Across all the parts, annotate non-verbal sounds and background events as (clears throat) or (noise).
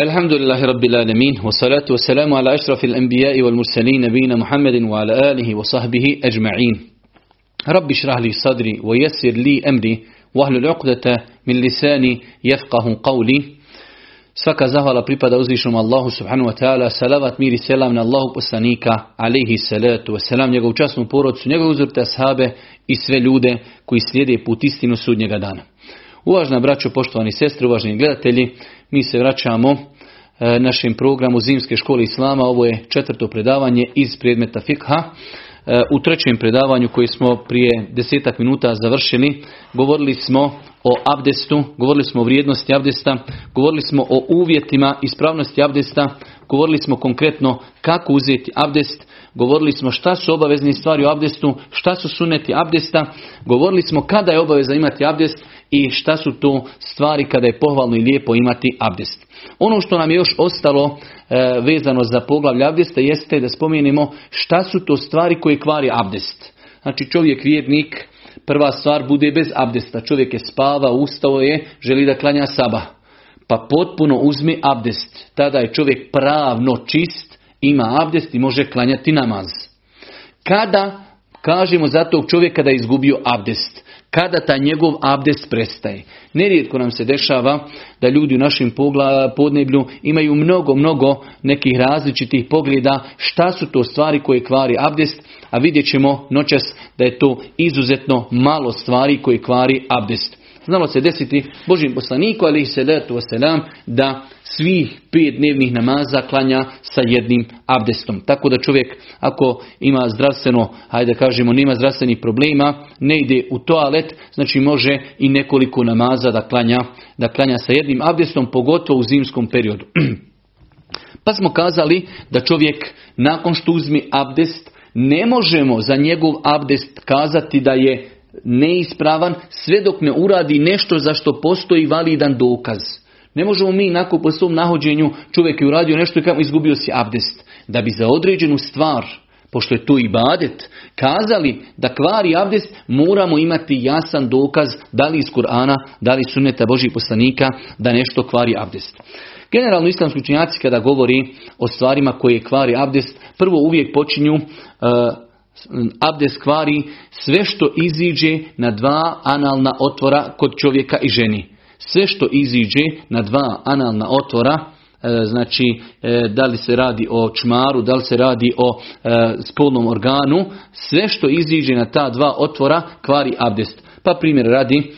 الحمد لله رب العالمين والصلاة والسلام على أشرف الأنبياء والمرسلين نبينا محمد وعلى آله وصحبه أجمعين رب اشرح لي صدري ويسر لي أمري واهل العقدة من لساني يفقه قولي Svaka zahvala pripada uzvišnom Allahu subhanahu wa ta'ala, salavat mir i selam na Allahu poslanika, alihi salatu wa salam, njegovu časnu porodcu, njegovu uzorte ashabe i sve ljude koji slijede put istinu sudnjega dana. Uvažna braćo, poštovani sestre, uvaženi gledatelji, mi se vraćamo e, našem programu Zimske škole Islama. Ovo je četvrto predavanje iz predmeta fikha. E, u trećem predavanju koji smo prije desetak minuta završili, govorili smo o abdestu, govorili smo o vrijednosti abdesta, govorili smo o uvjetima ispravnosti abdesta, govorili smo konkretno kako uzeti abdest, govorili smo šta su obavezne stvari u abdestu, šta su suneti abdesta, govorili smo kada je obaveza imati abdest i šta su to stvari kada je pohvalno i lijepo imati abdest. Ono što nam je još ostalo e, vezano za poglavlje abdesta jeste da spomenemo šta su to stvari koje kvari abdest. Znači čovjek vjernik, prva stvar bude bez abdesta. Čovjek je spava, ustao je, želi da klanja saba. Pa potpuno uzmi abdest. Tada je čovjek pravno čist, ima abdest i može klanjati namaz. Kada kažemo za tog čovjeka da je izgubio abdest? kada taj njegov abdest prestaje. Nerijetko nam se dešava da ljudi u našem podneblju imaju mnogo, mnogo nekih različitih pogleda šta su to stvari koje kvari abdest, a vidjet ćemo noćas da je to izuzetno malo stvari koje kvari abdest. Znalo se desiti Božim poslaniku, ali i salatu wasalam, da svih pet dnevnih namaza klanja sa jednim abdestom. Tako da čovjek ako ima zdravstveno, hajde kažemo, nema zdravstvenih problema, ne ide u toalet, znači može i nekoliko namaza da klanja, da klanja sa jednim abdestom, pogotovo u zimskom periodu. (clears throat) pa smo kazali da čovjek nakon što uzmi abdest, ne možemo za njegov abdest kazati da je neispravan sve dok ne uradi nešto za što postoji validan dokaz. Ne možemo mi nakon po svom nahođenju čovjek je uradio nešto i kao izgubio si abdest. Da bi za određenu stvar, pošto je to ibadet, kazali da kvari abdest, moramo imati jasan dokaz da li iz Kur'ana, da li sunneta Božih poslanika, da nešto kvari abdest. Generalno islamski učenjaci kada govori o stvarima koje kvari abdest, prvo uvijek počinju uh, abdest kvari sve što iziđe na dva analna otvora kod čovjeka i ženi. Sve što iziđe na dva analna otvora, e, znači e, da li se radi o čmaru, da li se radi o e, spolnom organu, sve što iziđe na ta dva otvora kvari abdest. Pa primjer radi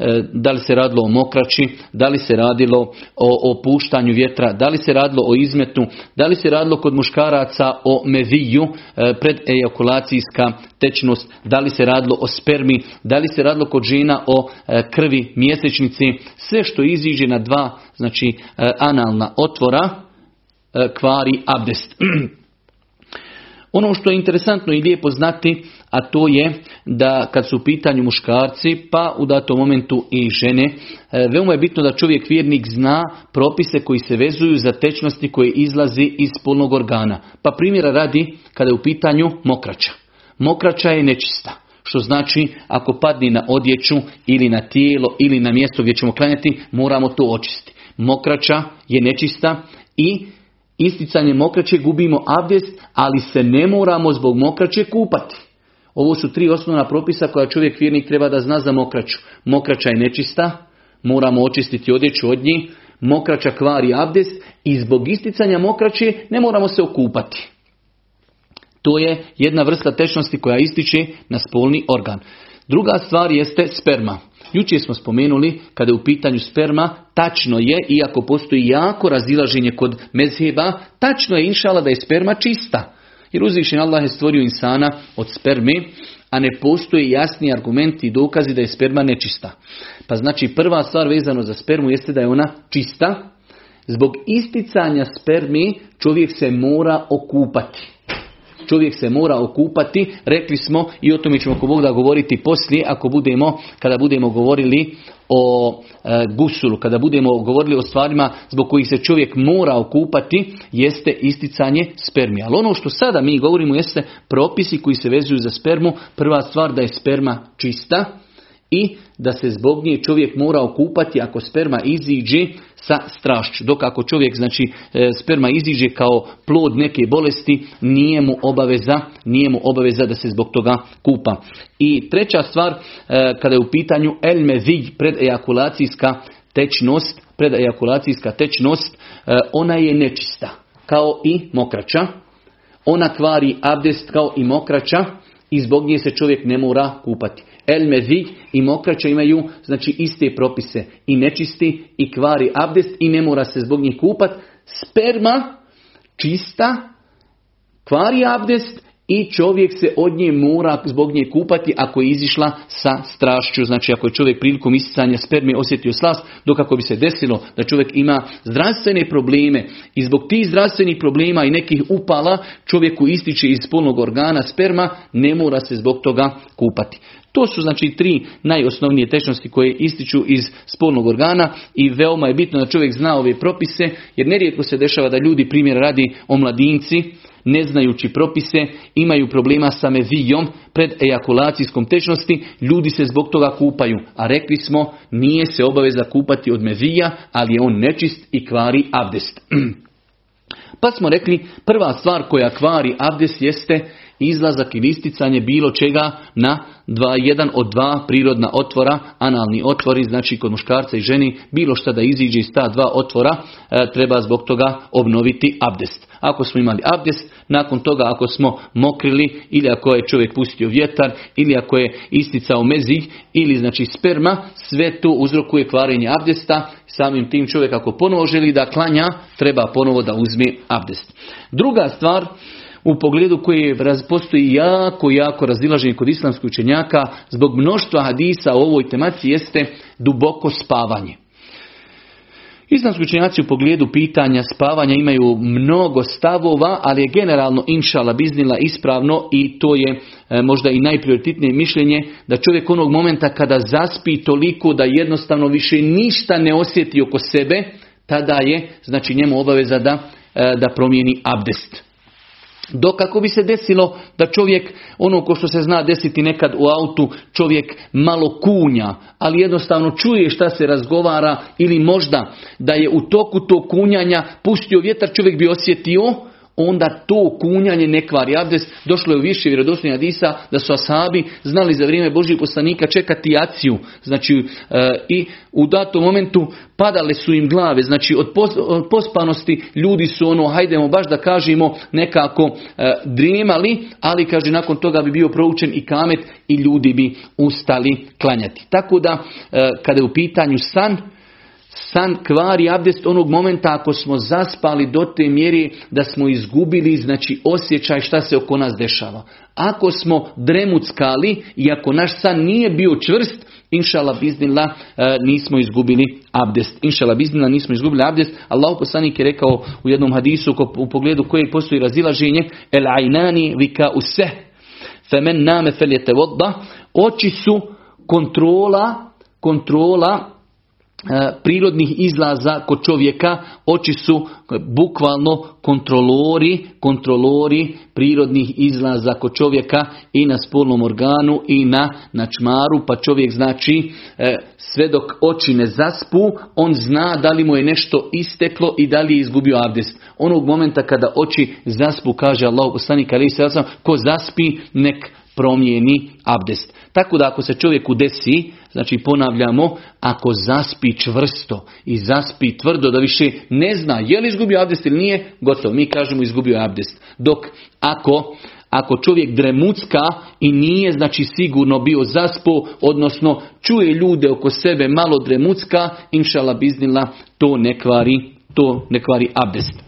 E, da li se radilo o mokraći, da li se radilo o opuštanju vjetra, da li se radilo o izmetu, da li se radilo kod muškaraca o meviju, e, predejakulacijska tečnost, da li se radilo o spermi, da li se radilo kod žena o e, krvi mjesečnici, sve što iziđe na dva znači analna otvora kvari abdest. (clears throat) Ono što je interesantno i lijepo znati, a to je da kad su u pitanju muškarci, pa u datom momentu i žene, e, veoma je bitno da čovjek vjernik zna propise koji se vezuju za tečnosti koje izlazi iz polnog organa. Pa primjera radi kada je u pitanju mokraća. Mokraća je nečista. Što znači, ako padne na odjeću ili na tijelo ili na mjesto gdje ćemo klanjati, moramo to očistiti. Mokraća je nečista i isticanje mokraće gubimo abdest, ali se ne moramo zbog mokraće kupati. Ovo su tri osnovna propisa koja čovjek vjernik treba da zna za mokraću. Mokraća je nečista, moramo očistiti odjeću od njih, mokraća kvari abdest i zbog isticanja mokraće ne moramo se okupati. To je jedna vrsta tečnosti koja ističe na spolni organ. Druga stvar jeste sperma. Jučer smo spomenuli, kada je u pitanju sperma, tačno je, iako postoji jako razilaženje kod mezheba, tačno je inšala da je sperma čista. Jer uzvišen Allah je stvorio insana od sperme, a ne postoje jasni argumenti i dokazi da je sperma nečista. Pa znači prva stvar vezano za spermu jeste da je ona čista. Zbog isticanja spermi čovjek se mora okupati čovjek se mora okupati. Rekli smo i o tome ćemo ako Bog da govoriti poslije, ako budemo, kada budemo govorili o e, gusulu, kada budemo govorili o stvarima zbog kojih se čovjek mora okupati, jeste isticanje spermi. Ali ono što sada mi govorimo jeste propisi koji se vezuju za spermu. Prva stvar da je sperma čista, i da se zbog nje čovjek mora okupati ako sperma iziđe sa strašću. Dok ako čovjek, znači, e, sperma iziđe kao plod neke bolesti, nije mu obaveza, nije mu obaveza da se zbog toga kupa. I treća stvar, e, kada je u pitanju el pred predejakulacijska tečnost, predejakulacijska tečnost, e, ona je nečista, kao i mokraća. Ona kvari abdest kao i mokraća i zbog nje se čovjek ne mora kupati. El mezi i mokraća imaju znači iste propise i nečisti i kvari abdest i ne mora se zbog njih kupat. Sperma čista kvari abdest i čovjek se od nje mora zbog nje kupati ako je izišla sa strašću. Znači ako je čovjek prilikom isticanja sperme osjetio slast, dok ako bi se desilo da čovjek ima zdravstvene probleme i zbog tih zdravstvenih problema i nekih upala čovjeku ističe iz spolnog organa sperma, ne mora se zbog toga kupati. To su znači tri najosnovnije tečnosti koje ističu iz spolnog organa i veoma je bitno da čovjek zna ove propise jer nerijetko se dešava da ljudi primjer radi o mladinci ne znajući propise, imaju problema sa mezijom pred ejakulacijskom tečnosti, ljudi se zbog toga kupaju. A rekli smo, nije se obaveza kupati od mezija, ali je on nečist i kvari abdest. (clears throat) pa smo rekli, prva stvar koja kvari abdest jeste izlazak ili isticanje bilo čega na dva, jedan od dva prirodna otvora, analni otvori, znači kod muškarca i ženi, bilo šta da iziđe iz ta dva otvora, e, treba zbog toga obnoviti abdest. Ako smo imali abdest, nakon toga ako smo mokrili ili ako je čovjek pustio vjetar ili ako je isticao mezih ili znači sperma, sve to uzrokuje kvarenje abdesta. Samim tim čovjek ako ponovo želi da klanja, treba ponovo da uzme abdest. Druga stvar, u pogledu koji postoji jako, jako razilaženje kod islamskih učenjaka zbog mnoštva hadisa o ovoj temaciji jeste duboko spavanje. Islamski učenjaci u pogledu pitanja spavanja imaju mnogo stavova, ali je generalno inšala biznila ispravno i to je e, možda i najprioritetnije mišljenje da čovjek onog momenta kada zaspi toliko da jednostavno više ništa ne osjeti oko sebe, tada je znači njemu obaveza da, e, da promijeni abdest. Dok kako bi se desilo da čovjek, ono ko što se zna desiti nekad u autu, čovjek malo kunja, ali jednostavno čuje šta se razgovara ili možda da je u toku tog kunjanja pustio vjetar, čovjek bi osjetio onda to kunjanje ne kvari abdest. Došlo je u više vjerodostojnih hadisa da su asabi znali za vrijeme Božih poslanika čekati aciju. Znači e, i u datom momentu padale su im glave. Znači od, pospanosti ljudi su ono hajdemo baš da kažemo nekako e, drijemali, ali kaže nakon toga bi bio proučen i kamet i ljudi bi ustali klanjati. Tako da e, kada je u pitanju san san kvari abdest onog momenta ako smo zaspali do te mjere da smo izgubili znači osjećaj šta se oko nas dešava. Ako smo dremuckali i ako naš san nije bio čvrst, inšala biznila e, nismo izgubili abdest. Inšala biznila nismo izgubili abdest. Allah poslanik je rekao u jednom hadisu u pogledu kojeg postoji razilaženje el ajnani vika useh femen name feljete oči su kontrola kontrola prirodnih izlaza kod čovjeka, oči su bukvalno kontrolori, kontrolori prirodnih izlaza kod čovjeka i na spolnom organu i na, na čmaru, pa čovjek znači e, sve dok oči ne zaspu, on zna da li mu je nešto isteklo i da li je izgubio abdest. Onog momenta kada oči zaspu, kaže Allah ko zaspi nek promijeni abdest. Tako da ako se čovjeku desi, znači ponavljamo, ako zaspi čvrsto i zaspi tvrdo da više ne zna je li izgubio abdest ili nije, gotovo, mi kažemo izgubio abdest. Dok ako ako čovjek dremucka i nije znači sigurno bio zaspo, odnosno čuje ljude oko sebe malo dremucka, inšala biznila, to ne kvari, to ne kvari abdest.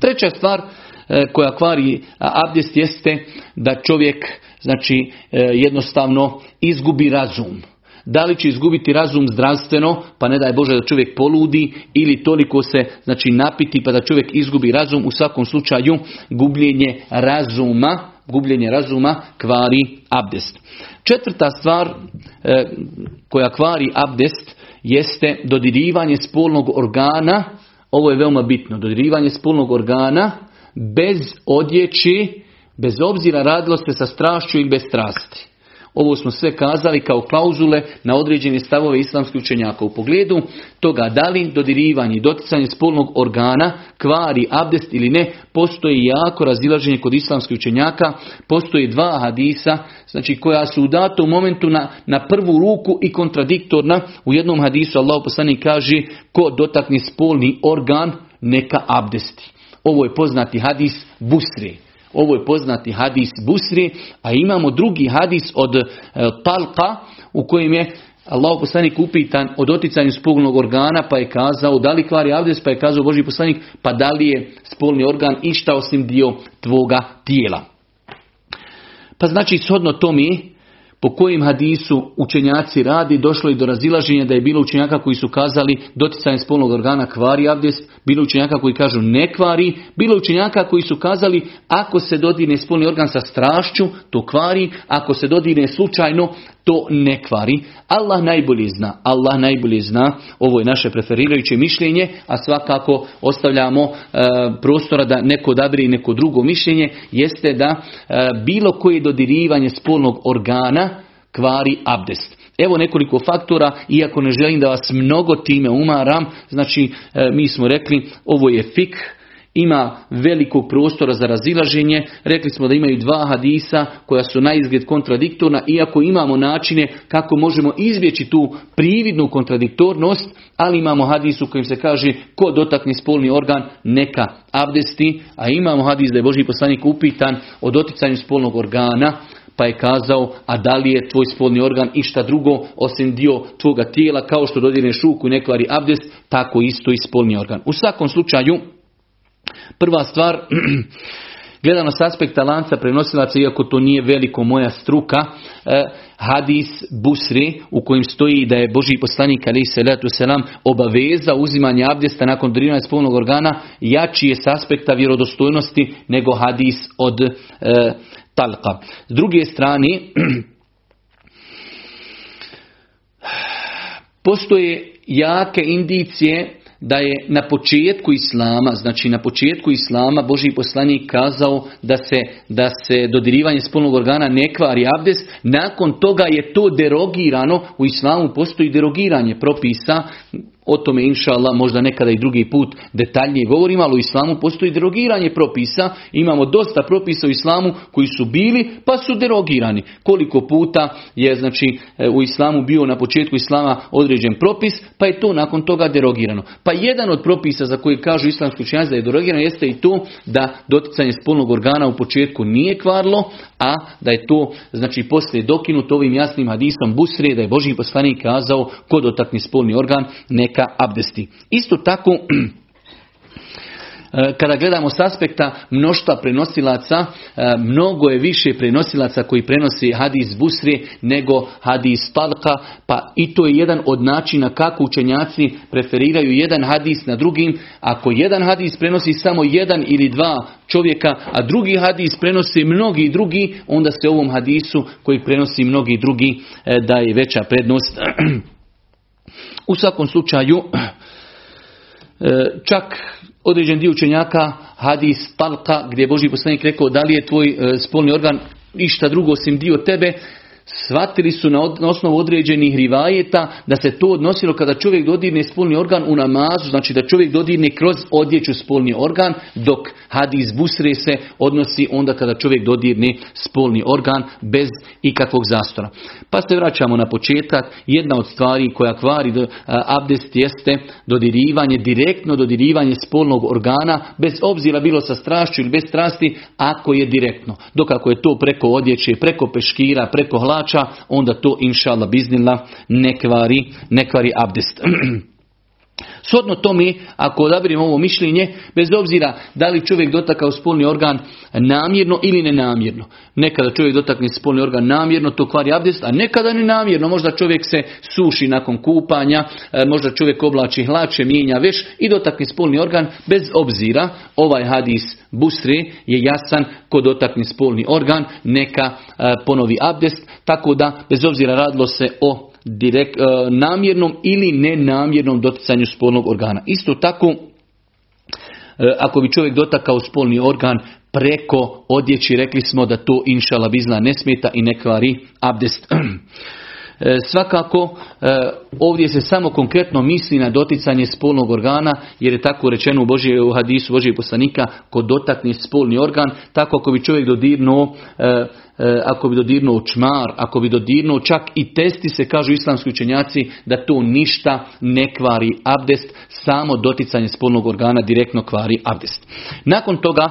Treća stvar e, koja kvari abdest jeste da čovjek znači e, jednostavno izgubi razum. Da li će izgubiti razum zdravstveno, pa ne daj Bože da čovjek poludi, ili toliko se znači napiti pa da čovjek izgubi razum, u svakom slučaju gubljenje razuma, gubljenje razuma kvari abdest. Četvrta stvar e, koja kvari abdest jeste dodirivanje spolnog organa, ovo je veoma bitno, dodirivanje spolnog organa bez odjeći bez obzira radilo se sa strašću ili bez strasti. Ovo smo sve kazali kao klauzule na određene stavove islamskih učenjaka. U pogledu toga da li dodirivanje i doticanje spolnog organa kvari abdest ili ne, postoji jako razilaženje kod islamskih učenjaka. Postoji dva hadisa, znači koja su u datom momentu na, na prvu ruku i kontradiktorna. U jednom hadisu Allah poslanik kaže ko dotakne spolni organ neka abdesti. Ovo je poznati hadis Busri. Ovo je poznati hadis Busri, a imamo drugi hadis od e, Talka u kojem je Allah poslanik upitan o doticanju spolnog organa pa je kazao da li kvari abdest pa je kazao Boži poslanik pa da li je spolni organ išta osim dio tvoga tijela. Pa znači shodno to mi po kojim hadisu učenjaci radi, došlo i do razilaženja da je bilo učenjaka koji su kazali doticanje spolnog organa kvari abdest, bilo učenjaka koji kažu ne kvari, bilo učenjaka koji su kazali ako se dodirne spolni organ sa strašću, to kvari, ako se dodirne slučajno, to ne kvari. Allah najbolje zna, Allah najbolje zna, ovo je naše preferirajuće mišljenje, a svakako ostavljamo e, prostora da neko odabire i neko drugo mišljenje, jeste da e, bilo koje dodirivanje spolnog organa kvari abdest. Evo nekoliko faktora, iako ne želim da vas mnogo time umaram, znači e, mi smo rekli ovo je fik, ima velikog prostora za razilaženje. Rekli smo da imaju dva hadisa koja su na izgled kontradiktorna, iako imamo načine kako možemo izbjeći tu prividnu kontradiktornost, ali imamo hadis u kojem se kaže ko dotakne spolni organ neka abdesti, a imamo hadis da je Boži poslanik upitan o doticanju spolnog organa, pa je kazao, a da li je tvoj spolni organ išta drugo osim dio tvoga tijela, kao što dodirne šuku i nekvari abdest, tako isto i spolni organ. U svakom slučaju, Prva stvar, (clears throat) gledano s aspekta lanca prenosilaca, iako to nije veliko moja struka, eh, hadis Busri u kojem stoji da je Boži poslanik ali se letu selam obaveza uzimanje abdesta nakon driranja spolnog organa jači je s aspekta vjerodostojnosti nego hadis od e, talka. S druge strane, (clears throat) postoje jake indicije da je na početku islama, znači na početku islama Boži poslanik kazao da se, da se dodirivanje spolnog organa ne kvari abdes, nakon toga je to derogirano, u islamu postoji derogiranje propisa o tome, inša Allah, možda nekada i drugi put detaljnije govorimo, ali u islamu postoji derogiranje propisa. Imamo dosta propisa u islamu koji su bili, pa su derogirani. Koliko puta je znači e, u islamu bio na početku islama određen propis, pa je to nakon toga derogirano. Pa jedan od propisa za koji kažu islamski učenjaci da je derogirano jeste i to da doticanje spolnog organa u početku nije kvarlo, a da je to znači poslije dokinuto ovim jasnim hadisom Busrije da je Boži poslanik kazao kod dotakni spolni organ neka abdesti. Isto tako (clears throat) E, kada gledamo s aspekta mnoštva prenosilaca, e, mnogo je više prenosilaca koji prenosi hadis Busri nego hadis Talka, pa i to je jedan od načina kako učenjaci preferiraju jedan hadis na drugim. Ako jedan hadis prenosi samo jedan ili dva čovjeka, a drugi hadis prenosi mnogi drugi, onda se ovom hadisu koji prenosi mnogi drugi e, daje veća prednost. (clears throat) U svakom slučaju, (clears throat) čak određen dio učenjaka hadis talka gdje je Boži poslanik rekao da li je tvoj e, spolni organ išta drugo osim dio tebe, shvatili su na osnovu određenih rivajeta da se to odnosilo kada čovjek dodirne spolni organ u namazu, znači da čovjek dodirne kroz odjeću spolni organ, dok hadis busre se odnosi onda kada čovjek dodirne spolni organ bez ikakvog zastora. Pa se vraćamo na početak. Jedna od stvari koja kvari abdest jeste dodirivanje, direktno dodirivanje spolnog organa, bez obzira bilo sa strašću ili bez strasti, ako je direktno. Dok ako je to preko odjeće, preko peškira, preko hlača, onda to inša biznila ne kvari, ne kvari abdest. (clears throat) Shodno tome, ako odabirimo ovo mišljenje, bez obzira da li čovjek dotakao spolni organ namjerno ili nenamjerno. Nekada čovjek dotakne spolni organ namjerno, to kvari abdest, a nekada nenamjerno. Možda čovjek se suši nakon kupanja, e, možda čovjek oblači hlače, mijenja veš i dotakne spolni organ. Bez obzira, ovaj hadis Busri je jasan ko dotakne spolni organ, neka e, ponovi abdest. Tako da, bez obzira radilo se o direkt, e, namjernom ili nenamjernom doticanju spolnog organa. Isto tako, e, ako bi čovjek dotakao spolni organ preko odjeći. Rekli smo da to inšala bizna ne smeta i ne kvari abdest. (clears throat) E, svakako, e, ovdje se samo konkretno misli na doticanje spolnog organa, jer je tako rečeno u, Božje, u hadisu Božijeg poslanika, ko dotakne spolni organ, tako ako bi čovjek dodirnuo, e, ako bi dodirnuo čmar, ako bi dodirnuo čak i testi se, kažu islamski učenjaci, da to ništa ne kvari abdest, samo doticanje spolnog organa direktno kvari abdest. Nakon toga,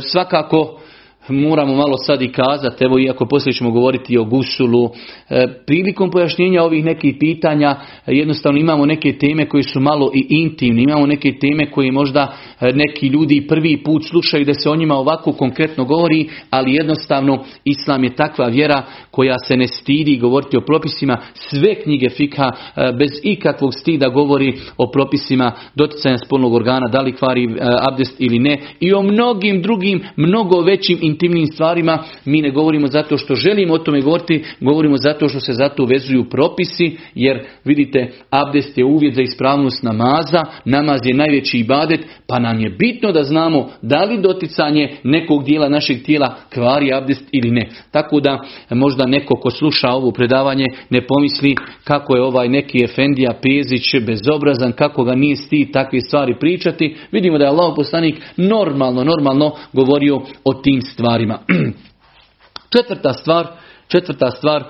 svakako, moramo malo sad i kazati, evo iako poslije ćemo govoriti o gusulu, e, prilikom pojašnjenja ovih nekih pitanja jednostavno imamo neke teme koje su malo i intimne, imamo neke teme koje možda e, neki ljudi prvi put slušaju da se o njima ovako konkretno govori, ali jednostavno Islam je takva vjera koja se ne stidi govoriti o propisima, sve knjige fika e, bez ikakvog stida govori o propisima doticanja spolnog organa, da li kvari abdest ili ne. I o mnogim drugim, mnogo većim intimnim stvarima mi ne govorimo zato što želimo o tome govoriti, govorimo zato što se zato vezuju propisi, jer vidite, abdest je uvjet za ispravnost namaza, namaz je najveći ibadet, pa nam je bitno da znamo da li doticanje nekog dijela našeg tijela kvari abdest ili ne. Tako da možda neko ko sluša ovo predavanje ne pomisli kako je ovaj neki Efendija Pezić bezobrazan, kako ga nije sti takve stvari pričati. Vidimo da je Allah poslanik normalno, normalno govorio o tim stvarima stvarima. (clears throat) Četvrta stvar, četvrta stvar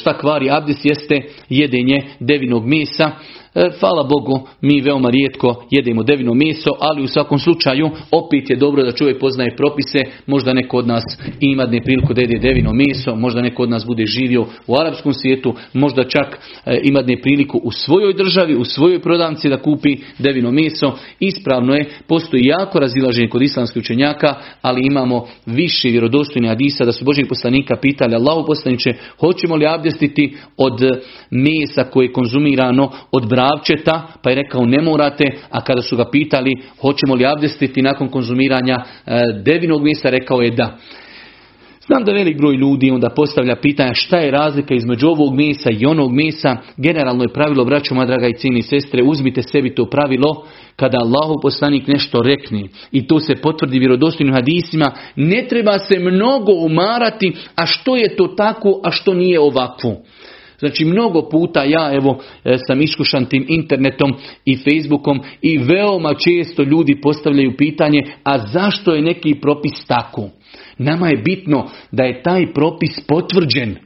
šta kvari abdis jeste jedenje devinog mesa. E, hvala Bogu, mi veoma rijetko jedemo devino meso, ali u svakom slučaju opet je dobro da čovjek poznaje propise. Možda neko od nas ima priliku da jede devino meso, možda neko od nas bude živio u arapskom svijetu, možda čak e, ima priliku u svojoj državi, u svojoj prodavnici da kupi devino meso. Ispravno je, postoji jako razilaženje kod islamskih učenjaka, ali imamo više vjerodostojne hadisa da su Božih poslanika pitali Allahu poslaniče, hoćemo li abdestiti od mesa koje je konzumirano od mravčeta, pa je rekao ne morate, a kada su ga pitali hoćemo li abdestiti nakon konzumiranja e, devinog mesa, rekao je da. Znam da velik broj ljudi onda postavlja pitanja šta je razlika između ovog mesa i onog mesa. Generalno je pravilo, braćo moja draga i cijeni sestre, uzmite sebi to pravilo. Kada Allahu poslanik nešto rekne i to se potvrdi vjerodostojnim hadisima, ne treba se mnogo umarati, a što je to tako, a što nije ovakvo. Znači mnogo puta ja evo e, sam iskušan tim internetom i Facebookom i veoma često ljudi postavljaju pitanje a zašto je neki propis tako? Nama je bitno da je taj propis potvrđen.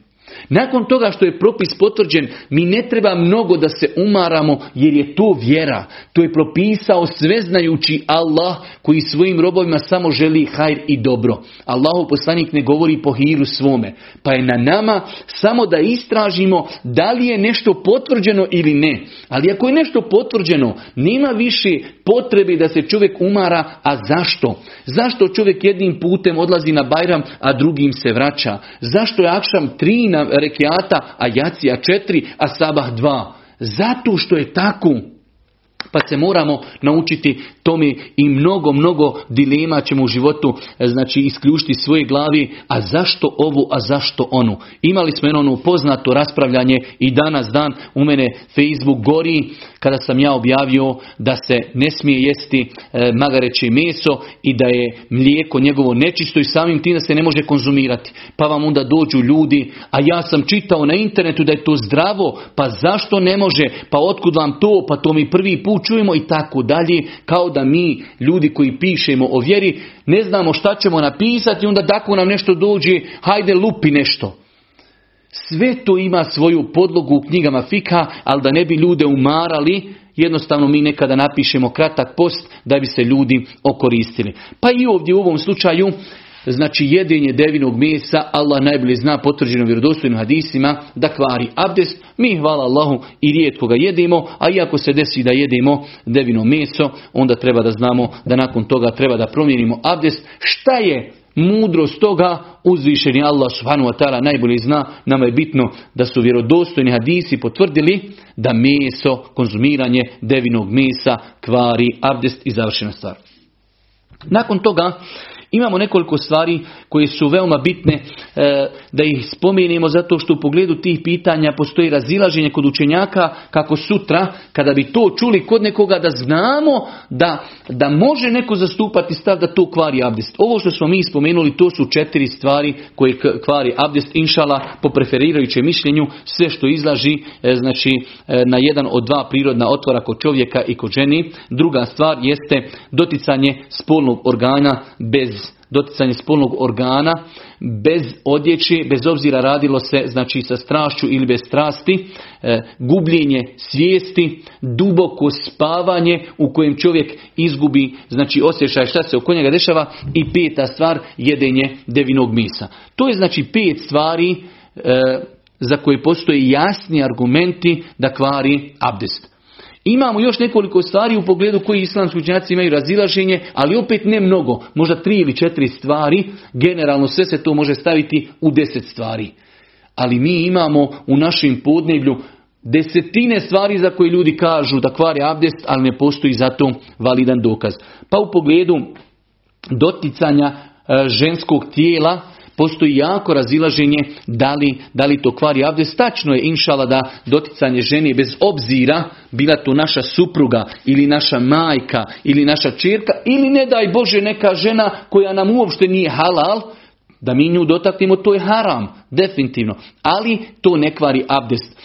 Nakon toga što je propis potvrđen, mi ne treba mnogo da se umaramo jer je to vjera. To je propisao sveznajući Allah koji svojim robovima samo želi hajr i dobro. Allahu poslanik ne govori po hiru svome. Pa je na nama samo da istražimo da li je nešto potvrđeno ili ne. Ali ako je nešto potvrđeno, nema više potrebe da se čovjek umara, a zašto? Zašto čovjek jednim putem odlazi na Bajram, a drugim se vraća? Zašto je Akšam tri na rekiata, a Jacija četiri, a Sabah dva? Zato što je tako. Pa se moramo naučiti tome i mnogo, mnogo dilema ćemo u životu znači isključiti svoje glavi, a zašto ovu, a zašto onu. Imali smo jedno poznato raspravljanje i danas dan u mene Facebook gori kada sam ja objavio da se ne smije jesti e, magareće meso i da je mlijeko njegovo nečisto i samim tim da se ne može konzumirati. Pa vam onda dođu ljudi, a ja sam čitao na internetu da je to zdravo, pa zašto ne može, pa otkud vam to, pa to mi prvi put čujemo i tako dalje, kao da mi, ljudi koji pišemo o vjeri, ne znamo šta ćemo napisati, onda tako nam nešto dođe, hajde lupi nešto. Sve to ima svoju podlogu u knjigama fika, ali da ne bi ljude umarali, jednostavno mi nekada napišemo kratak post da bi se ljudi okoristili. Pa i ovdje u ovom slučaju, znači jedenje devinog mesa, Allah najbolje zna potvrđeno vjerodostojnim hadisima da kvari abdest. Mi, hvala Allahu, i rijetko ga jedemo, a iako se desi da jedemo devino meso, onda treba da znamo da nakon toga treba da promijenimo abdest. Šta je mudrost toga uzvišeni Allah subhanahu wa ta'ala najbolje zna, nama je bitno da su vjerodostojni hadisi potvrdili da meso, konzumiranje devinog mesa kvari abdest i završena stvar. Nakon toga imamo nekoliko stvari koje su veoma bitne e, da ih spomenemo zato što u pogledu tih pitanja postoji razilaženje kod učenjaka kako sutra kada bi to čuli kod nekoga da znamo da, da može neko zastupati stav da to kvari abdest. Ovo što smo mi spomenuli to su četiri stvari koje kvari abdest inšala po preferirajućem mišljenju sve što izlaži e, znači e, na jedan od dva prirodna otvora kod čovjeka i kod ženi. Druga stvar jeste doticanje spolnog organa bez doticanje spolnog organa bez odjeće, bez obzira radilo se znači sa strašću ili bez strasti, e, gubljenje svijesti, duboko spavanje u kojem čovjek izgubi znači osjećaj šta se oko njega dešava i peta stvar jedenje devinog misa. To je znači pet stvari e, za koje postoje jasni argumenti da kvari abdest. Imamo još nekoliko stvari u pogledu koji islamski učenjaci imaju razilaženje, ali opet ne mnogo, možda tri ili četiri stvari, generalno sve se to može staviti u deset stvari. Ali mi imamo u našem podneblju desetine stvari za koje ljudi kažu da kvari abdest, ali ne postoji za to validan dokaz. Pa u pogledu doticanja e, ženskog tijela, postoji jako razilaženje da li, da li to kvari abdest. Tačno je inšala da doticanje žene bez obzira bila to naša supruga ili naša majka ili naša čirka ili ne daj Bože neka žena koja nam uopšte nije halal, da mi nju dotaknemo, to je haram, definitivno. Ali to ne kvari abdest.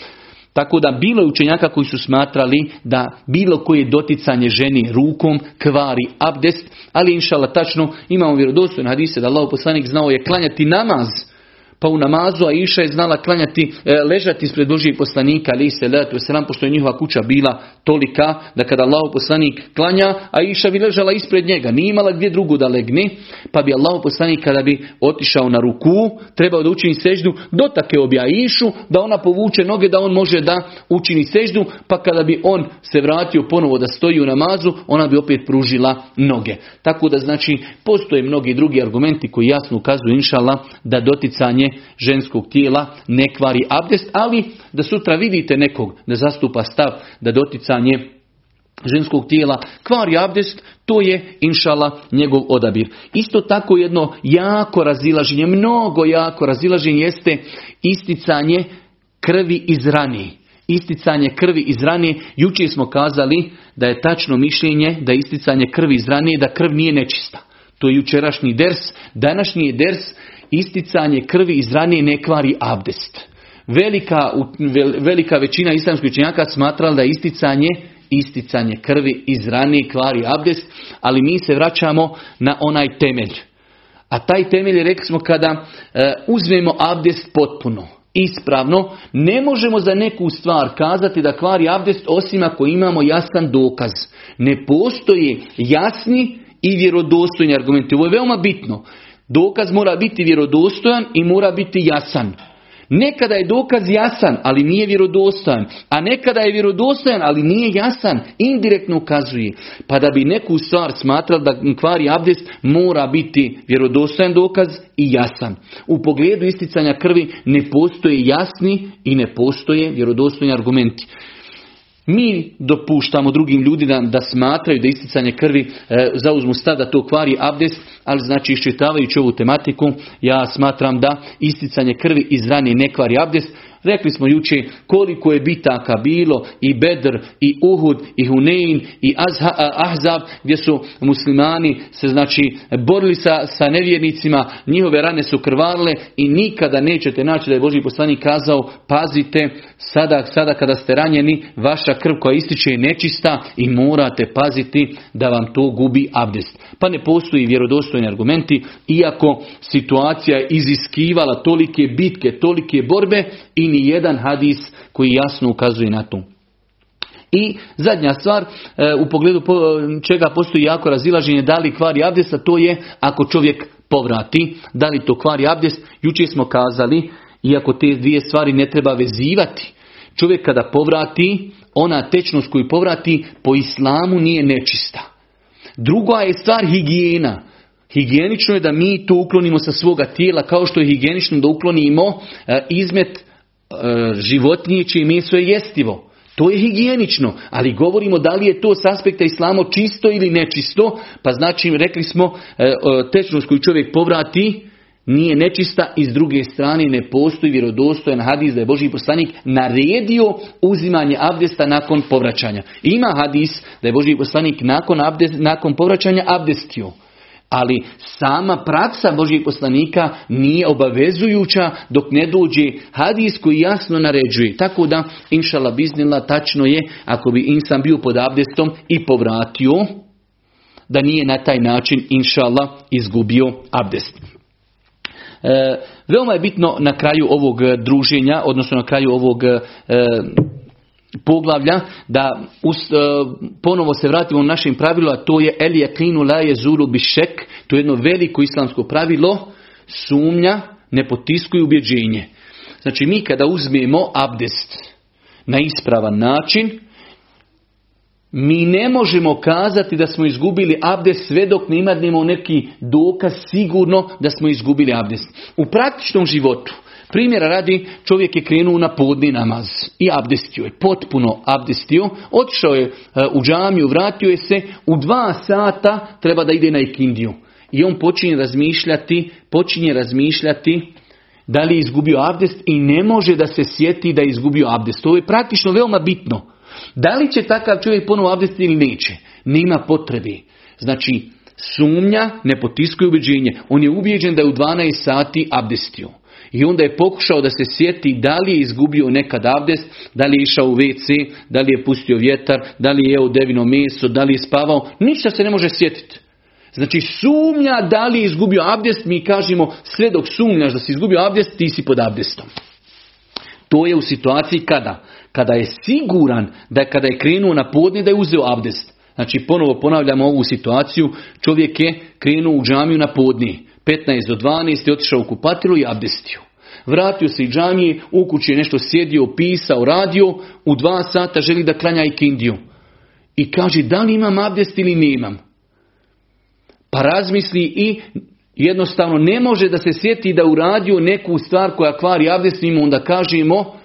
Tako da bilo je učenjaka koji su smatrali da bilo koje doticanje ženi rukom kvari abdest, ali inšala tačno imamo vjerodostojne hadise da Allah poslanik znao je klanjati namaz pa u namazu a Iša je znala klanjati, e, ležati ispred Božijeg poslanika, ali se letu selam, pošto je njihova kuća bila tolika da kada Allah poslanik klanja, a Iša bi ležala ispred njega, nije imala gdje drugu da legne, pa bi Allah poslanik kada bi otišao na ruku, trebao da učini seždu, dotake obja Išu, da ona povuče noge, da on može da učini seždu, pa kada bi on se vratio ponovo da stoji u namazu, ona bi opet pružila noge. Tako da znači, postoje mnogi drugi argumenti koji jasno ukazuju inšala da doticanje ženskog tijela ne kvari abdest, ali da sutra vidite nekog da zastupa stav da doticanje ženskog tijela kvari abdest, to je inšala njegov odabir. Isto tako jedno jako razilaženje, mnogo jako razilaženje jeste isticanje krvi iz rane. Isticanje krvi iz rane, jučer smo kazali da je tačno mišljenje da isticanje krvi iz rane, da krv nije nečista. To je jučerašnji ders, današnji je ders isticanje krvi iz ranije ne kvari abdest. Velika, velika većina islamskih učenjaka smatrala da isticanje isticanje krvi iz ranije kvari abdest, ali mi se vraćamo na onaj temelj. A taj temelj je, rekli smo, kada e, uzmemo abdest potpuno, ispravno, ne možemo za neku stvar kazati da kvari abdest osim ako imamo jasan dokaz. Ne postoji jasni i vjerodostojni argumenti. Ovo je veoma bitno. Dokaz mora biti vjerodostojan i mora biti jasan. Nekada je dokaz jasan, ali nije vjerodostojan. A nekada je vjerodostojan, ali nije jasan. Indirektno ukazuje. Pa da bi neku stvar smatrali da kvari abdest, mora biti vjerodostojan dokaz i jasan. U pogledu isticanja krvi ne postoje jasni i ne postoje vjerodostojni argumenti. Mi dopuštamo drugim ljudima da, smatraju da isticanje krvi e, zauzmu stav da to kvari abdest, ali znači iščitavajući ovu tematiku ja smatram da isticanje krvi iz rane ne kvari abdest, Rekli smo juče koliko je bitaka bilo i Bedr i Uhud i Hunein i Ahzab gdje su muslimani se znači borili sa, sa nevjernicima, njihove rane su krvarile i nikada nećete naći da je Boži poslanik kazao pazite sada, sada kada ste ranjeni vaša krv koja ističe je nečista i morate paziti da vam to gubi abdest. Pa ne postoji vjerodostojni argumenti iako situacija je iziskivala tolike bitke, tolike borbe i ni jedan hadis koji jasno ukazuje na to. I zadnja stvar, e, u pogledu čega postoji jako razilaženje da li kvari abdest, a to je ako čovjek povrati, da li to kvari abdest. Jučer smo kazali, iako te dvije stvari ne treba vezivati, čovjek kada povrati, ona tečnost koju povrati po islamu nije nečista. Druga je stvar higijena. Higijenično je da mi to uklonimo sa svoga tijela kao što je higijenično da uklonimo e, izmet E, životinje čije meso je jestivo. To je higijenično, ali govorimo da li je to s aspekta islamo čisto ili nečisto, pa znači rekli smo e, tečnost koju čovjek povrati nije nečista i s druge strane ne postoji vjerodostojan hadis da je Boži poslanik naredio uzimanje abdesta nakon povraćanja. Ima hadis da je Boži poslanik nakon, abdest, nakon povraćanja abdestio. Ali sama praksa Božih poslanika nije obavezujuća dok ne dođe hadis koji jasno naređuje. Tako da, inšala biznila, tačno je, ako bi insan bio pod abdestom i povratio, da nije na taj način, inšala, izgubio abdest. E, veoma je bitno na kraju ovog druženja, odnosno na kraju ovog e, poglavlja da us, e, ponovo se vratimo u našem pravilu, a to je el klinu la je zulu bišek, to je jedno veliko islamsko pravilo, sumnja ne potiskuju ubjeđenje. Znači mi kada uzmemo abdest na ispravan način, mi ne možemo kazati da smo izgubili abdest sve dok ne imamo neki dokaz sigurno da smo izgubili abdest. U praktičnom životu, primjera radi, čovjek je krenuo na podni namaz i abdestio je, potpuno abdestio, otišao je e, u džamiju, vratio je se, u dva sata treba da ide na ikindiju. I on počinje razmišljati, počinje razmišljati da li je izgubio abdest i ne može da se sjeti da je izgubio abdest. To je praktično veoma bitno. Da li će takav čovjek ponovo abdestiti ili neće? Nema potrebe. Znači, sumnja ne potiskuje ubeđenje. On je ubijeđen da je u 12 sati abdestio. I onda je pokušao da se sjeti da li je izgubio nekad abdest, da li je išao u WC, da li je pustio vjetar, da li je jeo devino meso, da li je spavao. Ništa se ne može sjetiti. Znači sumnja da li je izgubio abdest, mi kažemo sve dok sumnjaš da si izgubio abdest, ti si pod abdestom. To je u situaciji kada? Kada je siguran da kada je krenuo na podne da je uzeo abdest. Znači ponovo ponavljamo ovu situaciju, čovjek je krenuo u džamiju na podne. 15 do 12 je otišao u kupatilu i abdestio. Vratio se i džamije, u kući je nešto sjedio, pisao, radio, u dva sata želi da klanja ikindiju. I kaže da li imam abdest ili nemam. Pa razmisli i jednostavno ne može da se sjeti da uradio neku stvar koja kvari abdest, onda kažemo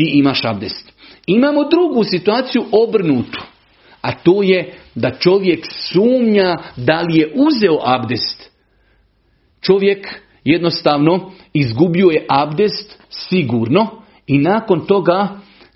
ti imaš abdest. Imamo drugu situaciju obrnutu, a to je da čovjek sumnja da li je uzeo abdest. Čovjek jednostavno izgubio je abdest sigurno i nakon toga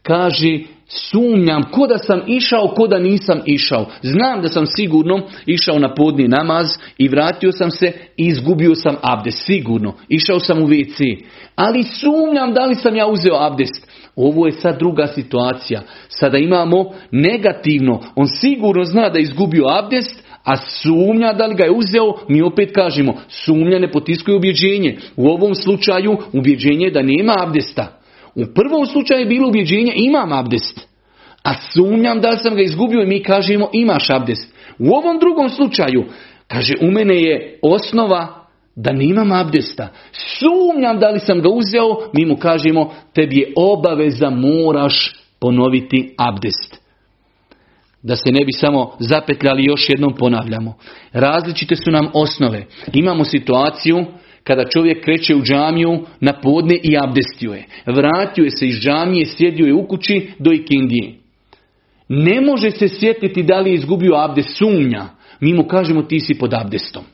kaže sumnjam ko da sam išao, ko da nisam išao. Znam da sam sigurno išao na podni namaz i vratio sam se i izgubio sam abdest. Sigurno. Išao sam u WC. Ali sumnjam da li sam ja uzeo abdest. Ovo je sad druga situacija. Sada imamo negativno. On sigurno zna da je izgubio abdest, a sumnja da li ga je uzeo, mi opet kažemo, sumnja ne potiskuje ubjeđenje. U ovom slučaju ubjeđenje je da nema abdesta. U prvom slučaju je bilo ubjeđenje imam abdest. A sumnjam da sam ga izgubio i mi kažemo imaš abdest. U ovom drugom slučaju, kaže u mene je osnova da nemam abdesta. Sumnjam da li sam ga uzeo, mi mu kažemo tebi je obaveza moraš ponoviti abdest. Da se ne bi samo zapetljali, još jednom ponavljamo. Različite su nam osnove. Imamo situaciju kada čovjek kreće u džamiju na podne i abdestio je. Vratio je se iz džamije, sjedio je u kući do ikindije. Ne može se sjetiti da li je izgubio abdest, sumnja. Mi mu kažemo ti si pod abdestom.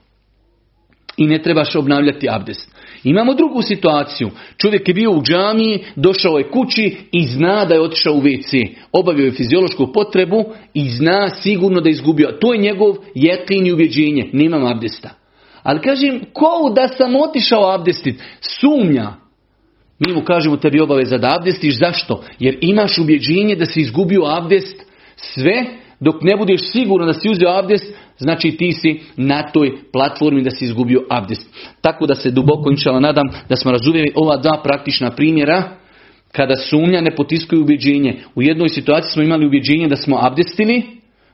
I ne trebaš obnavljati abdest. Imamo drugu situaciju. Čovjek je bio u džamiji, došao je kući i zna da je otišao u WC. Obavio je fiziološku potrebu i zna sigurno da je izgubio. To je njegov jeklin i ubjeđenje. Nemam abdesta. Ali kažem, ko da sam otišao abdestit? Sumnja. Mi mu kažemo tebi obaveza da abdestiš. Zašto? Jer imaš ubjeđenje da si izgubio abdest sve dok ne budeš siguran da si uzeo abdest, znači ti si na toj platformi da si izgubio abdest. Tako da se duboko inšala nadam da smo razumjeli ova dva praktična primjera kada sumnja ne potiskuju ubjeđenje. U jednoj situaciji smo imali ubjeđenje da smo abdestili,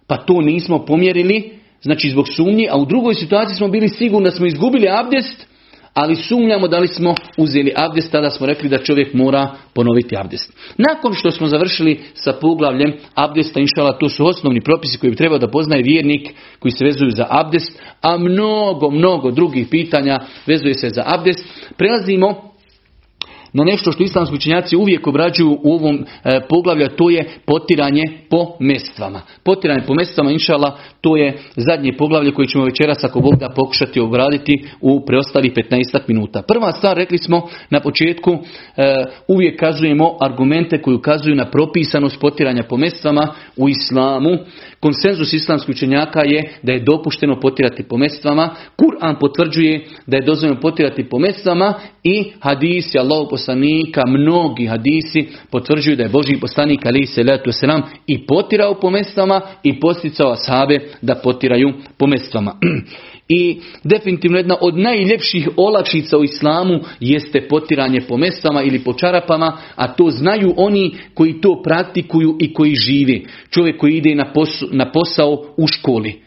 pa to nismo pomjerili, znači zbog sumnje, a u drugoj situaciji smo bili sigurni da smo izgubili abdest, ali sumnjamo da li smo uzeli abdest, tada smo rekli da čovjek mora ponoviti abdest. Nakon što smo završili sa poglavljem abdesta, inšala, to su osnovni propisi koji bi trebao da poznaje vjernik koji se vezuju za abdest, a mnogo, mnogo drugih pitanja vezuje se za abdest. Prelazimo na nešto što islamski učenjaci uvijek obrađuju u ovom e, poglavlju, to je potiranje po mestvama. Potiranje po mestvama, inšala, to je zadnje poglavlje koje ćemo večeras ako Bog da pokušati obraditi u preostalih 15 minuta. Prva stvar, rekli smo na početku, e, uvijek kazujemo argumente koji ukazuju na propisanost potiranja po mestvama u islamu. Konsenzus islamskih učenjaka je da je dopušteno potirati po mestvama. Kur'an potvrđuje da je dozvoljeno potirati po mestvama i hadisi Allahu poslanika, mnogi hadisi potvrđuju da je Boži poslanik ali se letu selam i potirao po mestvama i posticao ashabe da potiraju po mestvama. (clears throat) I definitivno jedna od najljepših olakšica u islamu jeste potiranje po mestvama ili po čarapama, a to znaju oni koji to praktikuju i koji žive. Čovjek koji ide na posao u školi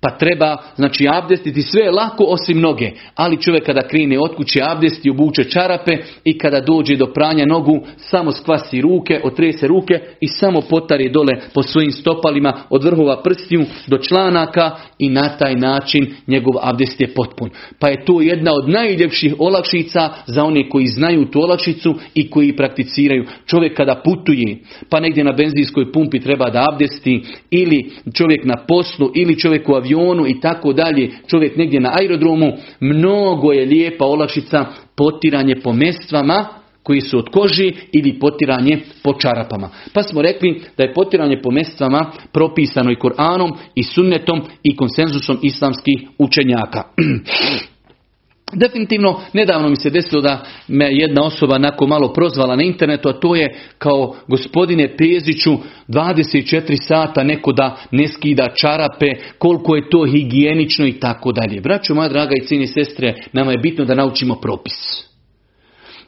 pa treba, znači, abdestiti sve lako osim noge. Ali čovjek kada krene od kuće abdesti, obuče čarape i kada dođe do pranja nogu, samo skvasi ruke, otrese ruke i samo potari dole po svojim stopalima od vrhova prstiju do članaka i na taj način njegov abdest je potpun. Pa je to jedna od najljepših olakšica za one koji znaju tu olakšicu i koji prakticiraju. Čovjek kada putuje, pa negdje na benzinskoj pumpi treba da abdesti ili čovjek na poslu ili čovjek u i tako dalje, čovjek negdje na aerodromu, mnogo je lijepa olakšica potiranje po mestvama koji su od koži ili potiranje po čarapama. Pa smo rekli da je potiranje po mestvama propisano i Koranom i sunnetom i konsenzusom islamskih učenjaka. (clears throat) Definitivno, nedavno mi se desilo da me jedna osoba nako malo prozvala na internetu, a to je kao gospodine Peziću 24 sata neko da ne skida čarape, koliko je to higijenično i tako dalje. Braćo moja draga i cijeni sestre, nama je bitno da naučimo propis.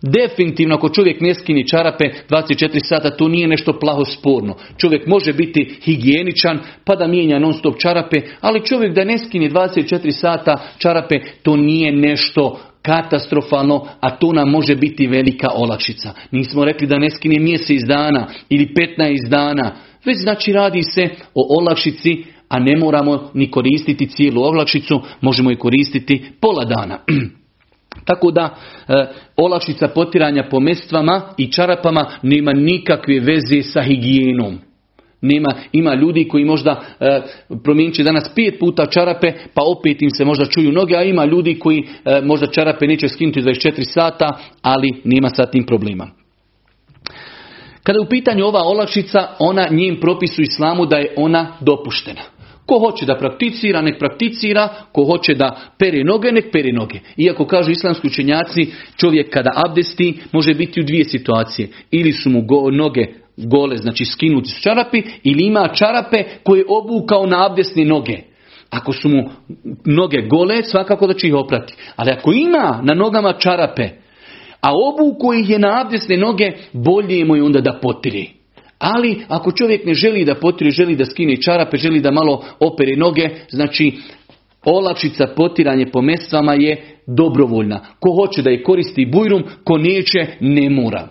Definitivno ako čovjek ne skini čarape 24 sata to nije nešto plaho sporno. Čovjek može biti higijeničan pa da mijenja non stop čarape, ali čovjek da ne skini 24 sata čarape to nije nešto katastrofalno, a to nam može biti velika olakšica. Nismo rekli da ne skine mjesec dana ili 15 dana, već znači radi se o olakšici, a ne moramo ni koristiti cijelu olakšicu, možemo i koristiti pola dana. (clears throat) Tako da e, olakšica potiranja po mestvama i čarapama nema nikakve veze sa higijenom. Nema, ima ljudi koji možda e, promijenit će danas pet puta čarape, pa opet im se možda čuju noge, a ima ljudi koji e, možda čarape neće skinuti 24 sata, ali nema sa tim problema. Kada je u pitanju ova olakšica, ona njim propisu islamu da je ona dopuštena. Ko hoće da prakticira, nek prakticira, ko hoće da pere noge, nek pere noge. Iako kažu islamski učenjaci, čovjek kada abdesti može biti u dvije situacije. Ili su mu noge gole, znači skinuti s čarapi, ili ima čarape koje obukao na abdesne noge. Ako su mu noge gole, svakako da će ih oprati. Ali ako ima na nogama čarape, a obuku ih je na abdesne noge, bolje mu je onda da potiri. Ali ako čovjek ne želi da potire, želi da skine čarape, želi da malo opere noge, znači olakšica potiranje po mestvama je dobrovoljna. Ko hoće da je koristi bujrum, ko neće, ne mora.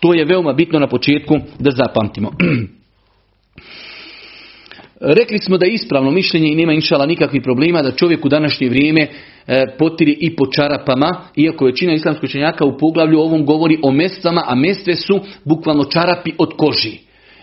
To je veoma bitno na početku da zapamtimo. (clears throat) Rekli smo da je ispravno mišljenje i nema inšala nikakvih problema da čovjek u današnje vrijeme potiri i po čarapama, iako većina islamskih učenjaka u poglavlju ovom govori o mestvama, a mestve su bukvalno čarapi od koži.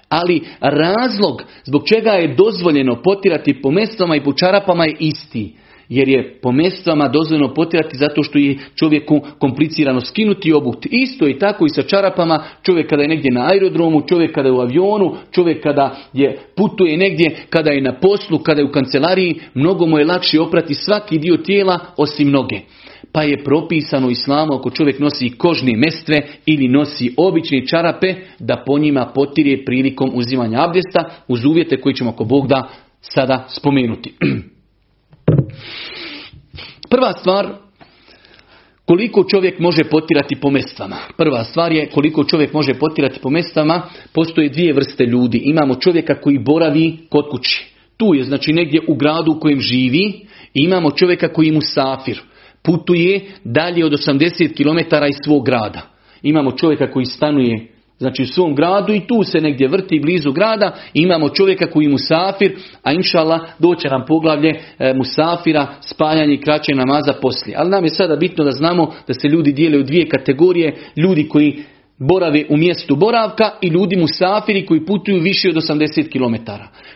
Ali razlog zbog čega je dozvoljeno potirati po mestvama i po čarapama je isti jer je po mjestvama dozvoljeno potirati zato što je čovjeku komplicirano skinuti obuti. Isto i tako i sa čarapama, čovjek kada je negdje na aerodromu, čovjek kada je u avionu, čovjek kada je putuje negdje, kada je na poslu, kada je u kancelariji, mnogo mu je lakše oprati svaki dio tijela osim noge. Pa je propisano islamu ako čovjek nosi kožne mestve ili nosi obične čarape da po njima potire prilikom uzimanja abdesta uz uvjete koji ćemo ako Bog da sada spomenuti. (clears throat) Prva stvar, koliko čovjek može potirati po mestvama. Prva stvar je koliko čovjek može potirati po mestvama. Postoje dvije vrste ljudi. Imamo čovjeka koji boravi kod kući. Tu je znači negdje u gradu u kojem živi. I imamo čovjeka koji mu safir. Putuje dalje od 80 km iz svog grada. Imamo čovjeka koji stanuje znači u svom gradu i tu se negdje vrti blizu grada, imamo čovjeka koji je musafir, a inšala doće nam poglavlje e, musafira, spaljanje i kraće namaza poslije. Ali nam je sada bitno da znamo da se ljudi dijele u dvije kategorije, ljudi koji borave u mjestu boravka i ljudi musafiri koji putuju više od 80 km.